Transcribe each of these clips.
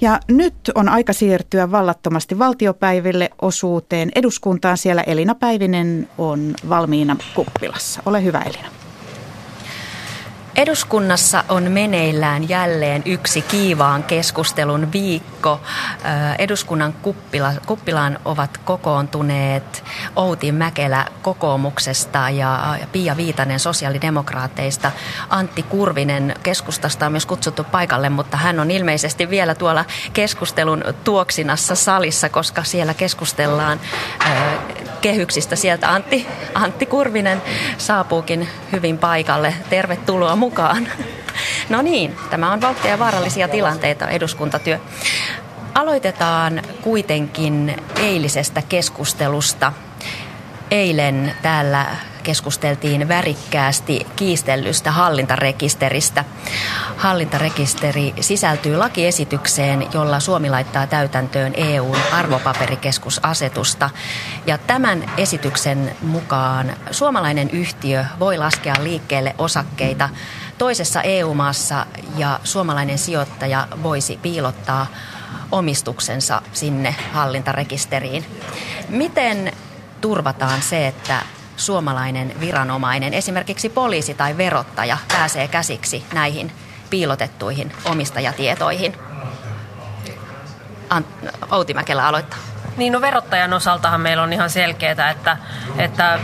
Ja nyt on aika siirtyä vallattomasti valtiopäiville osuuteen eduskuntaan. Siellä Elina Päivinen on valmiina kuppilassa. Ole hyvä Elina. Eduskunnassa on meneillään jälleen yksi kiivaan keskustelun viikko. Eduskunnan kuppila, kuppilaan ovat kokoontuneet Outi Mäkelä kokoomuksesta ja Pia Viitanen sosiaalidemokraateista. Antti Kurvinen keskustasta on myös kutsuttu paikalle, mutta hän on ilmeisesti vielä tuolla keskustelun tuoksinassa salissa, koska siellä keskustellaan kehyksistä. Sieltä Antti, Antti Kurvinen saapuukin hyvin paikalle. Tervetuloa mukaan. No niin, tämä on vauhtia ja vaarallisia tilanteita eduskuntatyö. Aloitetaan kuitenkin eilisestä keskustelusta. Eilen täällä keskusteltiin värikkäästi kiistellystä hallintarekisteristä. Hallintarekisteri sisältyy lakiesitykseen, jolla Suomi laittaa täytäntöön EUn arvopaperikeskusasetusta. Ja tämän esityksen mukaan suomalainen yhtiö voi laskea liikkeelle osakkeita toisessa EU-maassa ja suomalainen sijoittaja voisi piilottaa omistuksensa sinne hallintarekisteriin. Miten turvataan se, että suomalainen viranomainen, esimerkiksi poliisi tai verottaja, pääsee käsiksi näihin piilotettuihin omistajatietoihin? Outi Mäkelä aloittaa. Niin no verottajan osaltahan meillä on ihan selkeää, että, että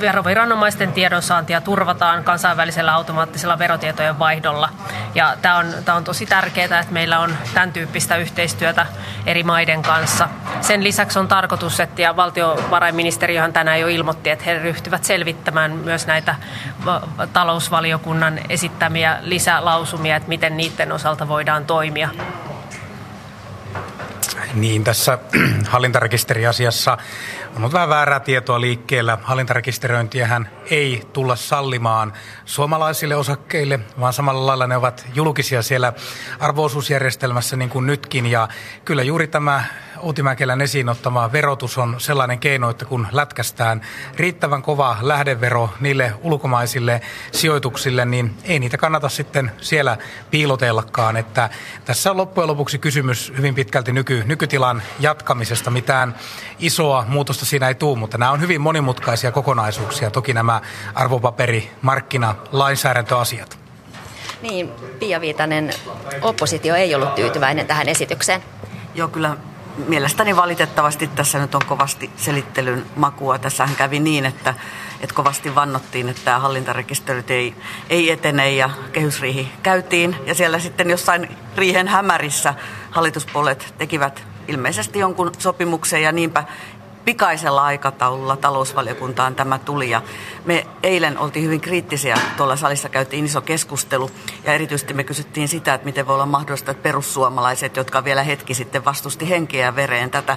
veroviranomaisten tiedonsaantia turvataan kansainvälisellä automaattisella verotietojen vaihdolla. Ja tämä on, tämä on tosi tärkeää, että meillä on tämän tyyppistä yhteistyötä eri maiden kanssa. Sen lisäksi on tarkoitus, että ja valtiovarainministeriöhän tänään jo ilmoitti, että he ryhtyvät selvittämään myös näitä talousvaliokunnan esittämiä lisälausumia, että miten niiden osalta voidaan toimia. Niin, tässä hallintarekisteriasiassa on ollut vähän väärää tietoa liikkeellä. Hallintarekisteröintiähän ei tulla sallimaan suomalaisille osakkeille, vaan samalla lailla ne ovat julkisia siellä arvoosuusjärjestelmässä niin kuin nytkin. Ja kyllä juuri tämä Outi Mäkelän esiin ottama verotus on sellainen keino, että kun lätkästään riittävän kova lähdevero niille ulkomaisille sijoituksille, niin ei niitä kannata sitten siellä piilotellakaan. Että tässä on loppujen lopuksi kysymys hyvin pitkälti nyky, nykytilan jatkamisesta. Mitään isoa muutosta siinä ei tule, mutta nämä on hyvin monimutkaisia kokonaisuuksia. Toki nämä arvopaperimarkkina lainsäädäntöasiat. Niin, Pia Viitanen, oppositio ei ollut tyytyväinen tähän esitykseen. Joo, kyllä mielestäni valitettavasti tässä nyt on kovasti selittelyn makua. Tässähän kävi niin, että, että kovasti vannottiin, että tämä hallintarekisterit ei, ei etene ja kehysriihi käytiin. Ja siellä sitten jossain riihen hämärissä hallituspuolet tekivät ilmeisesti jonkun sopimuksen ja niinpä pikaisella aikataululla talousvaliokuntaan tämä tuli. Ja me eilen oltiin hyvin kriittisiä, tuolla salissa käytiin iso keskustelu ja erityisesti me kysyttiin sitä, että miten voi olla mahdollista, että perussuomalaiset, jotka vielä hetki sitten vastusti henkeä ja vereen tätä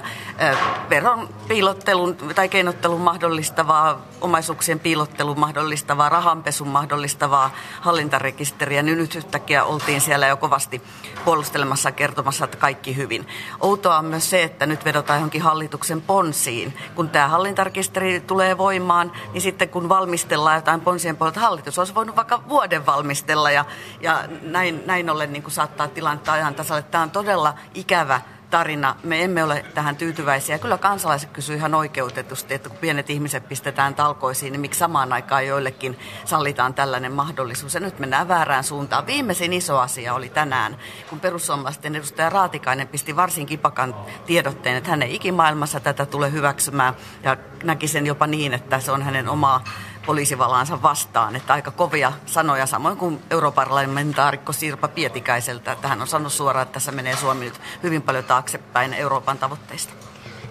veron piilottelun tai keinottelun mahdollistavaa, omaisuuksien piilottelun mahdollistavaa, rahanpesun mahdollistavaa hallintarekisteriä, niin nyt yhtäkkiä oltiin siellä jo kovasti puolustelemassa kertomassa, että kaikki hyvin. Outoa on myös se, että nyt vedotaan johonkin hallituksen ponsiin, ponsisiin. Kun tämä hallintarekisteri tulee voimaan, niin sitten kun valmistellaan jotain ponsien puolelta, hallitus olisi voinut vaikka vuoden valmistella ja, ja näin, näin ollen niin kuin saattaa tilannetta ajan tasalle. Tämä on todella ikävä tarina. Me emme ole tähän tyytyväisiä. Kyllä kansalaiset kysyvät ihan oikeutetusti, että kun pienet ihmiset pistetään talkoisiin, niin miksi samaan aikaan joillekin sallitaan tällainen mahdollisuus. Ja nyt mennään väärään suuntaan. Viimeisin iso asia oli tänään, kun perussuomalaisten edustaja Raatikainen pisti varsin kipakan tiedotteen, että hän ei ikimaailmassa tätä tule hyväksymään ja näki sen jopa niin, että se on hänen omaa poliisivalaansa vastaan. Että aika kovia sanoja, samoin kuin europarlamentaarikko Sirpa Pietikäiseltä, että hän on sanonut suoraan, että tässä menee Suomi nyt hyvin paljon taaksepäin Euroopan tavoitteista.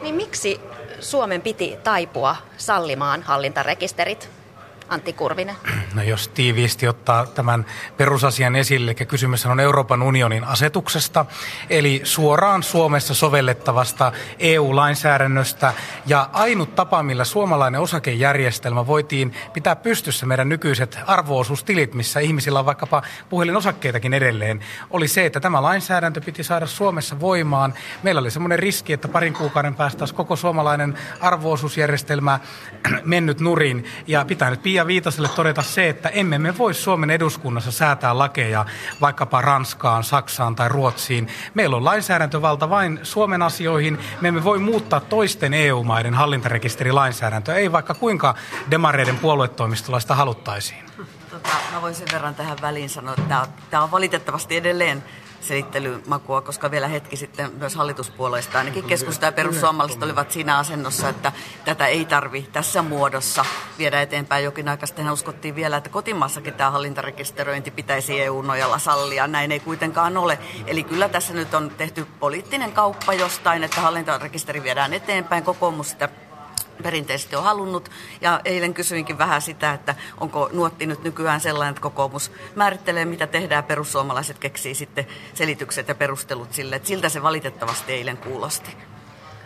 Niin miksi Suomen piti taipua sallimaan hallintarekisterit? Antti Kurvinen? No jos tiiviisti ottaa tämän perusasian esille, eli kysymys on Euroopan unionin asetuksesta, eli suoraan Suomessa sovellettavasta EU-lainsäädännöstä, ja ainut tapa, millä suomalainen osakejärjestelmä voitiin pitää pystyssä meidän nykyiset arvoosuustilit, missä ihmisillä on vaikkapa puhelinosakkeitakin edelleen, oli se, että tämä lainsäädäntö piti saada Suomessa voimaan. Meillä oli semmoinen riski, että parin kuukauden päästä koko suomalainen arvoosuusjärjestelmä mennyt nurin, ja pitää nyt Pia Viitaselle todeta se, että emme me voi Suomen eduskunnassa säätää lakeja vaikkapa Ranskaan, Saksaan tai Ruotsiin. Meillä on lainsäädäntövalta vain Suomen asioihin. Me emme voi muuttaa toisten EU-maiden hallintarekisterilainsäädäntöä, ei vaikka kuinka demareiden puoluetoimistolla sitä haluttaisiin. Tota, mä voin sen verran tähän väliin sanoa, että tämä on valitettavasti edelleen selittelymakua, koska vielä hetki sitten myös hallituspuolueista, ainakin keskusta ja perussuomalaiset olivat siinä asennossa, että tätä ei tarvi tässä muodossa viedä eteenpäin. Jokin aika sitten uskottiin vielä, että kotimaassakin tämä hallintarekisteröinti pitäisi EU-nojalla sallia. Näin ei kuitenkaan ole. Eli kyllä tässä nyt on tehty poliittinen kauppa jostain, että hallintarekisteri viedään eteenpäin. Kokoomus sitä perinteisesti on halunnut. Ja eilen kysyinkin vähän sitä, että onko nuotti nyt nykyään sellainen, että kokoomus määrittelee, mitä tehdään, perussuomalaiset keksii sitten selitykset ja perustelut sille. Että siltä se valitettavasti eilen kuulosti.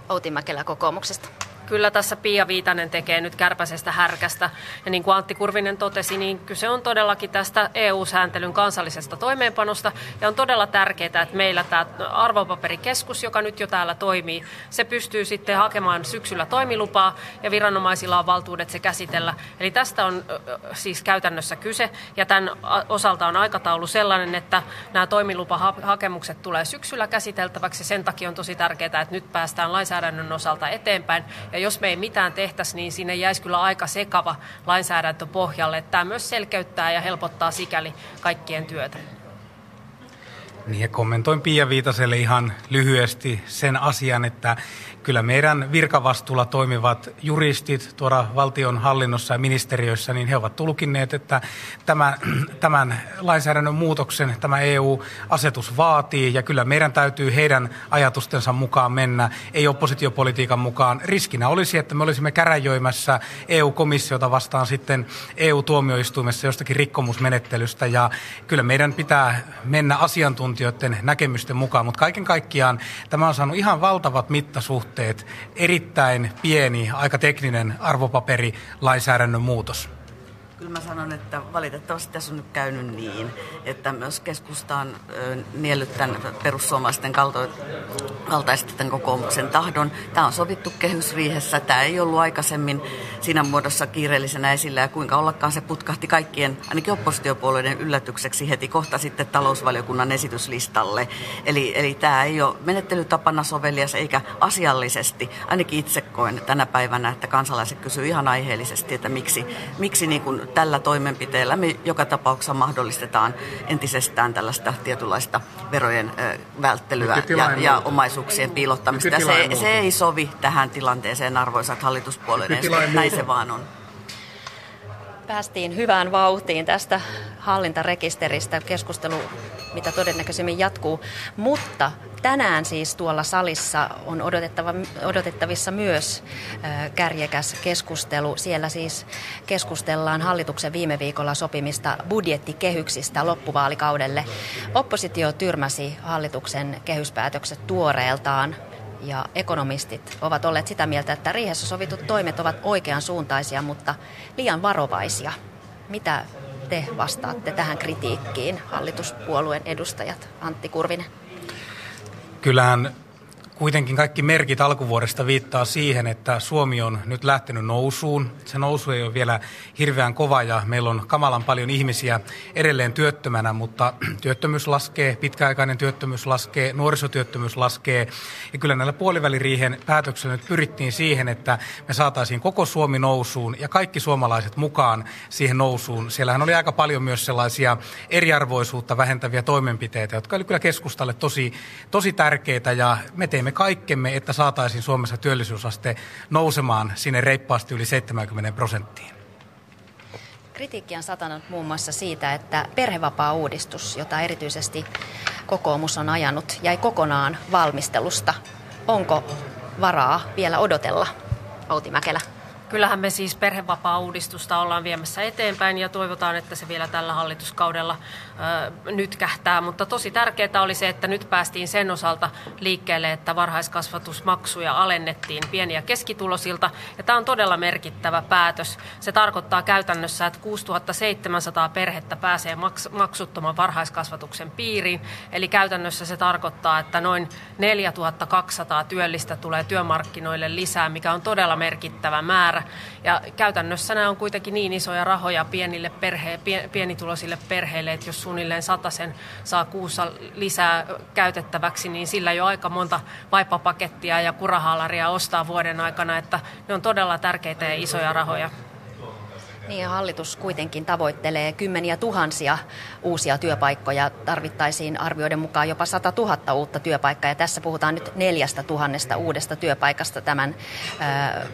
Outi Mäkelä kokoomuksesta kyllä tässä Pia Viitanen tekee nyt kärpäisestä härkästä. Ja niin kuin Antti Kurvinen totesi, niin kyse on todellakin tästä EU-sääntelyn kansallisesta toimeenpanosta. Ja on todella tärkeää, että meillä tämä arvopaperikeskus, joka nyt jo täällä toimii, se pystyy sitten hakemaan syksyllä toimilupaa ja viranomaisilla on valtuudet se käsitellä. Eli tästä on siis käytännössä kyse. Ja tämän osalta on aikataulu sellainen, että nämä toimilupahakemukset tulee syksyllä käsiteltäväksi. Sen takia on tosi tärkeää, että nyt päästään lainsäädännön osalta eteenpäin. Ja jos me ei mitään tehtäisi, niin sinne jäisi kyllä aika sekava lainsäädäntö pohjalle. Tämä myös selkeyttää ja helpottaa sikäli kaikkien työtä. Niin kommentoin Pia Viitaselle ihan lyhyesti sen asian, että kyllä meidän virkavastuulla toimivat juristit tuolla valtion hallinnossa ja ministeriöissä, niin he ovat tulkinneet, että tämän, tämän lainsäädännön muutoksen tämä EU-asetus vaatii, ja kyllä meidän täytyy heidän ajatustensa mukaan mennä, ei oppositiopolitiikan mukaan. Riskinä olisi, että me olisimme käräjöimässä EU-komissiota vastaan sitten EU-tuomioistuimessa jostakin rikkomusmenettelystä, ja kyllä meidän pitää mennä asiantuntijoiden näkemysten mukaan, mutta kaiken kaikkiaan tämä on saanut ihan valtavat mittasuhteet suhteet erittäin pieni, aika tekninen arvopaperilainsäädännön muutos. Kyllä mä sanon, että valitettavasti tässä on nyt käynyt niin, että myös keskusta on niellyt tämän perussuomalaisten kaltaisesti tämän kokoomuksen tahdon. Tämä on sovittu kehysriihessä. Tämä ei ollut aikaisemmin siinä muodossa kiireellisenä esillä ja kuinka ollakaan se putkahti kaikkien, ainakin oppositiopuolueiden yllätykseksi heti kohta sitten talousvaliokunnan esityslistalle. Eli, eli tämä ei ole menettelytapana sovelias eikä asiallisesti. Ainakin itse koen tänä päivänä, että kansalaiset kysyvät ihan aiheellisesti, että miksi, miksi niin kuin tällä toimenpiteellä me joka tapauksessa mahdollistetaan entisestään tällaista tietynlaista verojen välttelyä ja, ja omaisuuksien piilottamista. Se, se ei sovi tähän tilanteeseen, arvoisat hallituspuolueiden. Näin se vaan on päästiin hyvään vauhtiin tästä hallintarekisteristä. Keskustelu, mitä todennäköisemmin jatkuu. Mutta tänään siis tuolla salissa on odotettava, odotettavissa myös kärjekäs keskustelu. Siellä siis keskustellaan hallituksen viime viikolla sopimista budjettikehyksistä loppuvaalikaudelle. Oppositio tyrmäsi hallituksen kehyspäätökset tuoreeltaan ja ekonomistit ovat olleet sitä mieltä, että riihessä sovitut toimet ovat oikean suuntaisia, mutta liian varovaisia. Mitä te vastaatte tähän kritiikkiin, hallituspuolueen edustajat Antti Kurvinen? Kyllähän Kuitenkin kaikki merkit alkuvuodesta viittaa siihen, että Suomi on nyt lähtenyt nousuun. Se nousu ei ole vielä hirveän kova ja meillä on kamalan paljon ihmisiä edelleen työttömänä, mutta työttömyys laskee, pitkäaikainen työttömyys laskee, nuorisotyöttömyys laskee. Ja kyllä näillä puoliväliriihen päätöksillä nyt pyrittiin siihen, että me saataisiin koko Suomi nousuun ja kaikki suomalaiset mukaan siihen nousuun. Siellähän oli aika paljon myös sellaisia eriarvoisuutta vähentäviä toimenpiteitä, jotka oli kyllä keskustalle tosi, tosi tärkeitä ja me teemme kaikkemme, että saataisiin Suomessa työllisyysaste nousemaan sinne reippaasti yli 70 prosenttiin. Kritiikki on satanut muun muassa siitä, että perhevapaa-uudistus, jota erityisesti kokoomus on ajanut, jäi kokonaan valmistelusta. Onko varaa vielä odotella, Outi Mäkelä? Kyllähän me siis perhevapaa-uudistusta ollaan viemässä eteenpäin ja toivotaan, että se vielä tällä hallituskaudella ö, nyt kähtää. Mutta tosi tärkeää oli se, että nyt päästiin sen osalta liikkeelle, että varhaiskasvatusmaksuja alennettiin pieni- ja keskitulosilta. Ja tämä on todella merkittävä päätös. Se tarkoittaa käytännössä, että 6700 perhettä pääsee maks- maksuttoman varhaiskasvatuksen piiriin. Eli käytännössä se tarkoittaa, että noin 4200 työllistä tulee työmarkkinoille lisää, mikä on todella merkittävä määrä. Ja käytännössä nämä on kuitenkin niin isoja rahoja pienille perhe, pienituloisille perheille, että jos suunnilleen sen saa kuussa lisää käytettäväksi, niin sillä jo aika monta vaippapakettia ja kurahalaria ostaa vuoden aikana, että ne on todella tärkeitä ja isoja rahoja. Niin, hallitus kuitenkin tavoittelee kymmeniä tuhansia uusia työpaikkoja. Tarvittaisiin arvioiden mukaan jopa 100 000 uutta työpaikkaa. Ja tässä puhutaan nyt neljästä tuhannesta uudesta työpaikasta tämän ää,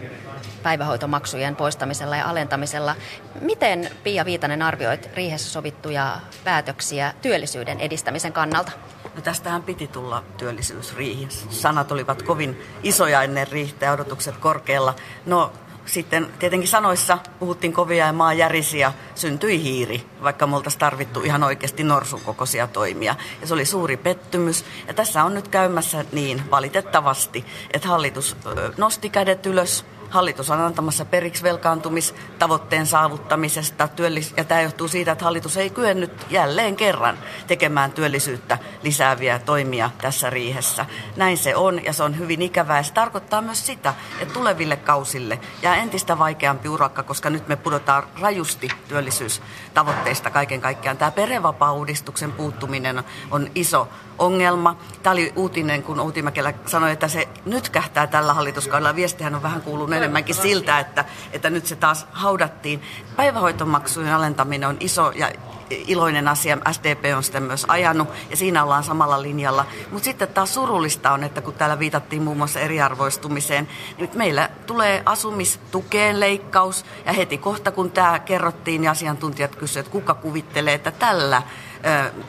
päivähoitomaksujen poistamisella ja alentamisella. Miten Pia Viitanen arvioit riihessä sovittuja päätöksiä työllisyyden edistämisen kannalta? No tästähän piti tulla työllisyysriihi. Sanat olivat kovin isoja ennen riihtä ja odotukset korkealla. No sitten tietenkin sanoissa puhuttiin kovia ja maa järisi ja syntyi hiiri, vaikka me oltaisiin tarvittu ihan oikeasti norsun kokoisia toimia. Ja se oli suuri pettymys. Ja tässä on nyt käymässä niin valitettavasti, että hallitus nosti kädet ylös Hallitus on antamassa periksi velkaantumistavoitteen saavuttamisesta. Ja tämä johtuu siitä, että hallitus ei kyennyt jälleen kerran tekemään työllisyyttä lisääviä toimia tässä riihessä. Näin se on ja se on hyvin ikävää. se tarkoittaa myös sitä, että tuleville kausille jää entistä vaikeampi urakka, koska nyt me pudotaan rajusti työllisyystavoitteista kaiken kaikkiaan. Tämä perhevapaa-uudistuksen puuttuminen on iso ongelma. Tämä oli uutinen, kun Outi Mäkelä sanoi, että se nyt kähtää tällä hallituskaudella. Viestihän on vähän kuulunut enemmänkin siltä, että, että nyt se taas haudattiin. Päivähoitomaksujen alentaminen on iso ja iloinen asia. SDP on sitä myös ajanut ja siinä ollaan samalla linjalla. Mutta sitten taas surullista on, että kun täällä viitattiin muun muassa eriarvoistumiseen, niin meillä tulee asumistukeen leikkaus ja heti kohta kun tämä kerrottiin ja asiantuntijat kysyivät, että kuka kuvittelee, että tällä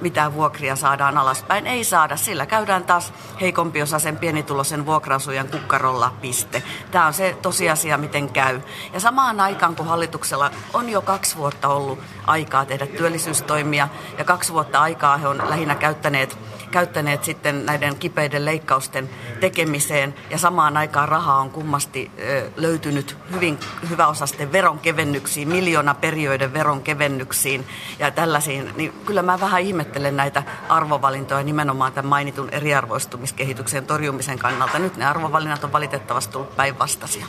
mitä vuokria saadaan alaspäin. Ei saada, sillä käydään taas heikompi osa sen pienituloisen vuokrasujan kukkarolla piste. Tämä on se tosiasia, miten käy. Ja samaan aikaan, kun hallituksella on jo kaksi vuotta ollut aikaa tehdä työllisyystoimia ja kaksi vuotta aikaa he on lähinnä käyttäneet käyttäneet sitten näiden kipeiden leikkausten tekemiseen ja samaan aikaan rahaa on kummasti löytynyt hyvin hyväosasten veronkevennyksiin, miljoona periöiden veronkevennyksiin ja tällaisiin, niin kyllä mä vähän ihmettelen näitä arvovalintoja nimenomaan tämän mainitun eriarvoistumiskehityksen torjumisen kannalta. Nyt ne arvovalinnat on valitettavasti tullut päinvastaisia.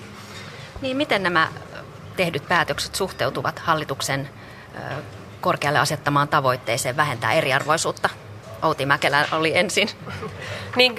Niin miten nämä tehdyt päätökset suhteutuvat hallituksen korkealle asettamaan tavoitteeseen vähentää eriarvoisuutta? Outi Mäkelä oli ensin. Niin,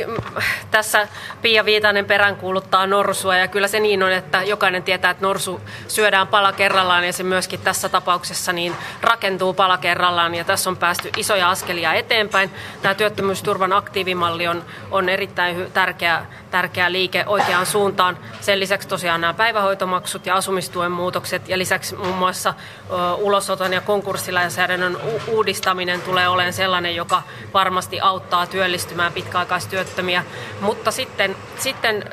tässä Pia Viitanen peräänkuuluttaa norsua ja kyllä se niin on, että jokainen tietää, että norsu syödään pala kerrallaan ja se myöskin tässä tapauksessa niin rakentuu pala kerrallaan ja tässä on päästy isoja askelia eteenpäin. Tämä työttömyysturvan aktiivimalli on, on erittäin tärkeä, tärkeä liike oikeaan suuntaan. Sen lisäksi tosiaan nämä päivähoitomaksut ja asumistuen muutokset ja lisäksi muun muassa ulosoton ja konkurssilainsäädännön uudistaminen tulee olemaan sellainen, joka varmasti auttaa työllistymään pitkäaikaistyöttömiä. Mutta sitten, sitten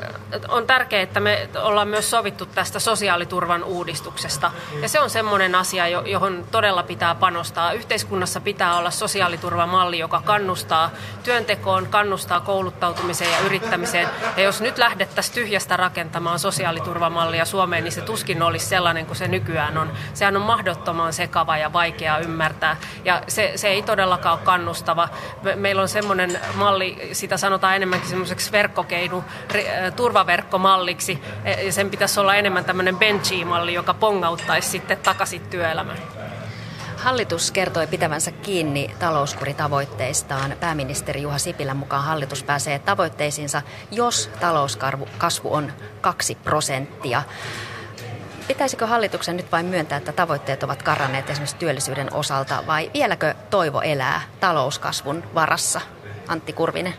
on tärkeää, että me ollaan myös sovittu tästä sosiaaliturvan uudistuksesta. Ja se on semmoinen asia, johon todella pitää panostaa. Yhteiskunnassa pitää olla sosiaaliturvamalli, joka kannustaa työntekoon, kannustaa kouluttautumiseen ja yrittämiseen. Ja jos nyt lähdettäisiin tyhjästä rakentamaan sosiaaliturvamallia Suomeen, niin se tuskin olisi sellainen kuin se nykyään on. Sehän on mahdottoman sekava ja vaikea ymmärtää. Ja se, se ei todellakaan ole kannustava meillä on semmoinen malli, sitä sanotaan enemmänkin semmoiseksi verkkokeinu, turvaverkkomalliksi, e, ja sen pitäisi olla enemmän tämmöinen benchy-malli, joka pongauttaisi sitten takaisin työelämään. Hallitus kertoi pitävänsä kiinni talouskuritavoitteistaan. Pääministeri Juha Sipilän mukaan hallitus pääsee tavoitteisiinsa, jos talouskasvu on 2 prosenttia. Pitäisikö hallituksen nyt vain myöntää, että tavoitteet ovat karanneet esimerkiksi työllisyyden osalta vai vieläkö toivo elää talouskasvun varassa? Antti Kurvinen.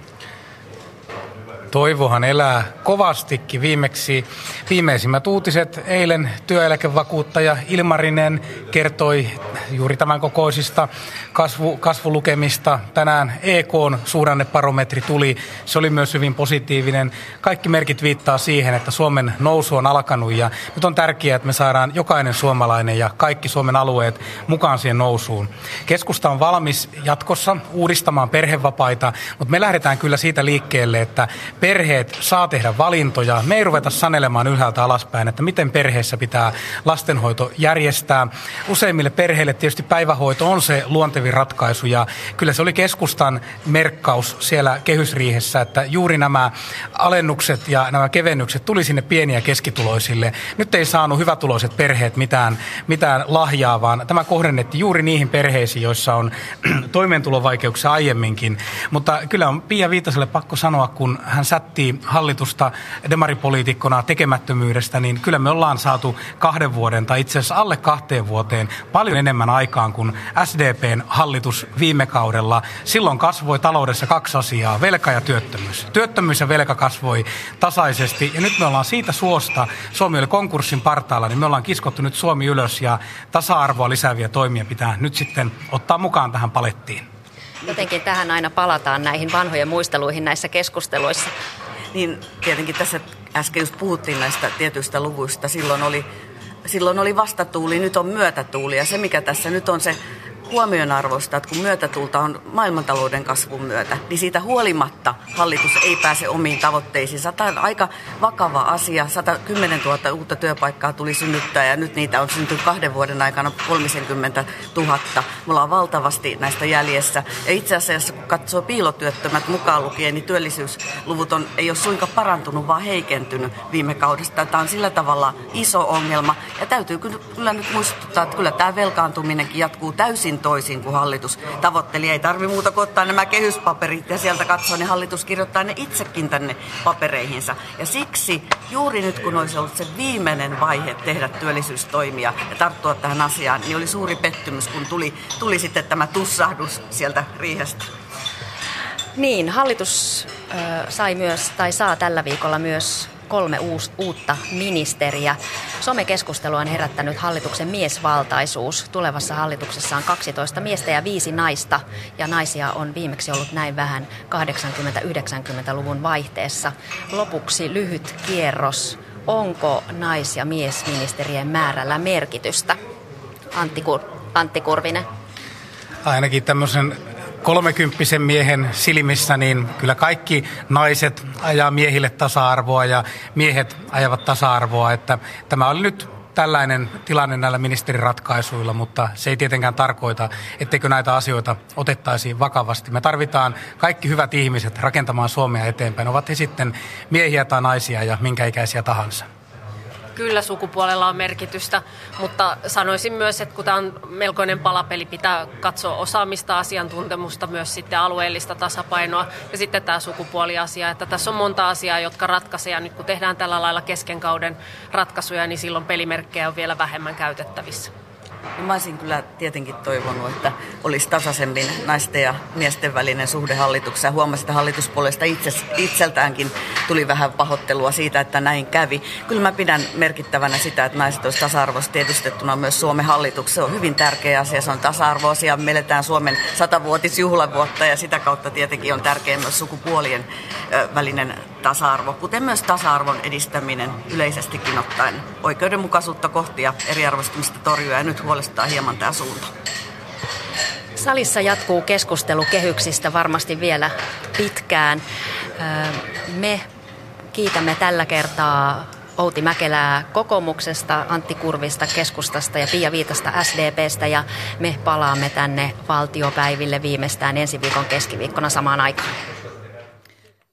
Toivohan elää kovastikin. Viimeksi viimeisimmät uutiset eilen työeläkevakuuttaja Ilmarinen kertoi juuri tämän kokoisista kasvu, kasvulukemista. Tänään EKn suhdanneparometri tuli. Se oli myös hyvin positiivinen. Kaikki merkit viittaa siihen, että Suomen nousu on alkanut ja nyt on tärkeää, että me saadaan jokainen suomalainen ja kaikki Suomen alueet mukaan siihen nousuun. Keskusta on valmis jatkossa uudistamaan perhevapaita, mutta me lähdetään kyllä siitä liikkeelle, että perheet saa tehdä valintoja. Me ei ruveta sanelemaan ylhäältä alaspäin, että miten perheessä pitää lastenhoito järjestää. Useimmille perheille tietysti päivähoito on se luontevin ratkaisu ja kyllä se oli keskustan merkkaus siellä kehysriihessä, että juuri nämä alennukset ja nämä kevennykset tuli sinne pieniä keskituloisille. Nyt ei saanut hyvätuloiset perheet mitään, mitään lahjaa, vaan tämä kohdennettiin juuri niihin perheisiin, joissa on toimeentulovaikeuksia aiemminkin. Mutta kyllä on Pia Viitaselle pakko sanoa, kun hän sätti hallitusta demaripoliitikkona tekemättömyydestä, niin kyllä me ollaan saatu kahden vuoden tai itse asiassa alle kahteen vuoteen paljon enemmän aikaan kuin SDPn hallitus viime kaudella. Silloin kasvoi taloudessa kaksi asiaa, velka ja työttömyys. Työttömyys ja velka kasvoi tasaisesti ja nyt me ollaan siitä suosta, Suomi oli konkurssin partaalla, niin me ollaan kiskottu nyt Suomi ylös ja tasa-arvoa lisääviä toimia pitää nyt sitten ottaa mukaan tähän palettiin. Jotenkin tähän aina palataan näihin vanhojen muisteluihin näissä keskusteluissa. Niin tietenkin tässä äsken just puhuttiin näistä tietyistä luvuista. Silloin oli, silloin oli vastatuuli, nyt on myötätuuli. Ja se mikä tässä nyt on se huomionarvoista, että kun myötätulta on maailmantalouden kasvun myötä, niin siitä huolimatta hallitus ei pääse omiin tavoitteisiinsa. Tämä on aika vakava asia. 110 000 uutta työpaikkaa tuli synnyttää ja nyt niitä on syntynyt kahden vuoden aikana 30 000. Me ollaan valtavasti näistä jäljessä. Ja itse asiassa kun katsoo piilotyöttömät mukaan lukien, niin työllisyysluvut on, ei ole suinkaan parantunut, vaan heikentynyt viime kaudesta. Tämä on sillä tavalla iso ongelma. Ja täytyy kyllä nyt muistuttaa, että kyllä tämä velkaantuminenkin jatkuu täysin toisin kuin hallitus tavoitteli. Ei tarvi muuta kuin ottaa nämä kehyspaperit ja sieltä katsoa, niin hallitus kirjoittaa ne itsekin tänne papereihinsa. Ja siksi juuri nyt, kun olisi ollut se viimeinen vaihe tehdä työllisyystoimia ja tarttua tähän asiaan, niin oli suuri pettymys, kun tuli, tuli sitten tämä tussahdus sieltä riihestä. Niin, hallitus äh, sai myös, tai saa tällä viikolla myös kolme uus, uutta ministeriä. Somekeskustelu on herättänyt hallituksen miesvaltaisuus. Tulevassa hallituksessa on 12 miestä ja viisi naista, ja naisia on viimeksi ollut näin vähän 80-90-luvun vaihteessa. Lopuksi lyhyt kierros. Onko nais- ja miesministerien määrällä merkitystä? Antti, Kur- Antti Kurvinen. Ainakin tämmöisen kolmekymppisen miehen silmissä, niin kyllä kaikki naiset ajaa miehille tasa-arvoa ja miehet ajavat tasa-arvoa. Että tämä oli nyt tällainen tilanne näillä ministeriratkaisuilla, mutta se ei tietenkään tarkoita, etteikö näitä asioita otettaisiin vakavasti. Me tarvitaan kaikki hyvät ihmiset rakentamaan Suomea eteenpäin, ovat he sitten miehiä tai naisia ja minkä ikäisiä tahansa kyllä sukupuolella on merkitystä, mutta sanoisin myös, että kun tämä on melkoinen palapeli, pitää katsoa osaamista, asiantuntemusta, myös sitten alueellista tasapainoa ja sitten tämä sukupuoliasia, että tässä on monta asiaa, jotka ratkaisee ja nyt kun tehdään tällä lailla kesken kauden ratkaisuja, niin silloin pelimerkkejä on vielä vähemmän käytettävissä. Niin mä olisin kyllä tietenkin toivonut, että olisi tasaisemmin naisten ja miesten välinen suhde hallituksessa. Huomasin, että hallituspuolesta itse, itseltäänkin tuli vähän pahoittelua siitä, että näin kävi. Kyllä mä pidän merkittävänä sitä, että naiset olisivat tasa-arvoisesti edustettuna myös Suomen hallituksessa. Se on hyvin tärkeä asia, se on tasa-arvoasia. Me eletään Suomen satavuotisjuhlavuotta ja sitä kautta tietenkin on tärkeä myös sukupuolien välinen tasa-arvo, kuten myös tasa-arvon edistäminen yleisestikin ottaen oikeudenmukaisuutta kohti ja eriarvoistumista torjua. Ja nyt huolestuttaa hieman tämä suunta. Salissa jatkuu keskustelu kehyksistä varmasti vielä pitkään. Me kiitämme tällä kertaa Outi Mäkelää kokoomuksesta, Antti Kurvista keskustasta ja Pia Viitasta SDPstä ja me palaamme tänne valtiopäiville viimeistään ensi viikon keskiviikkona samaan aikaan.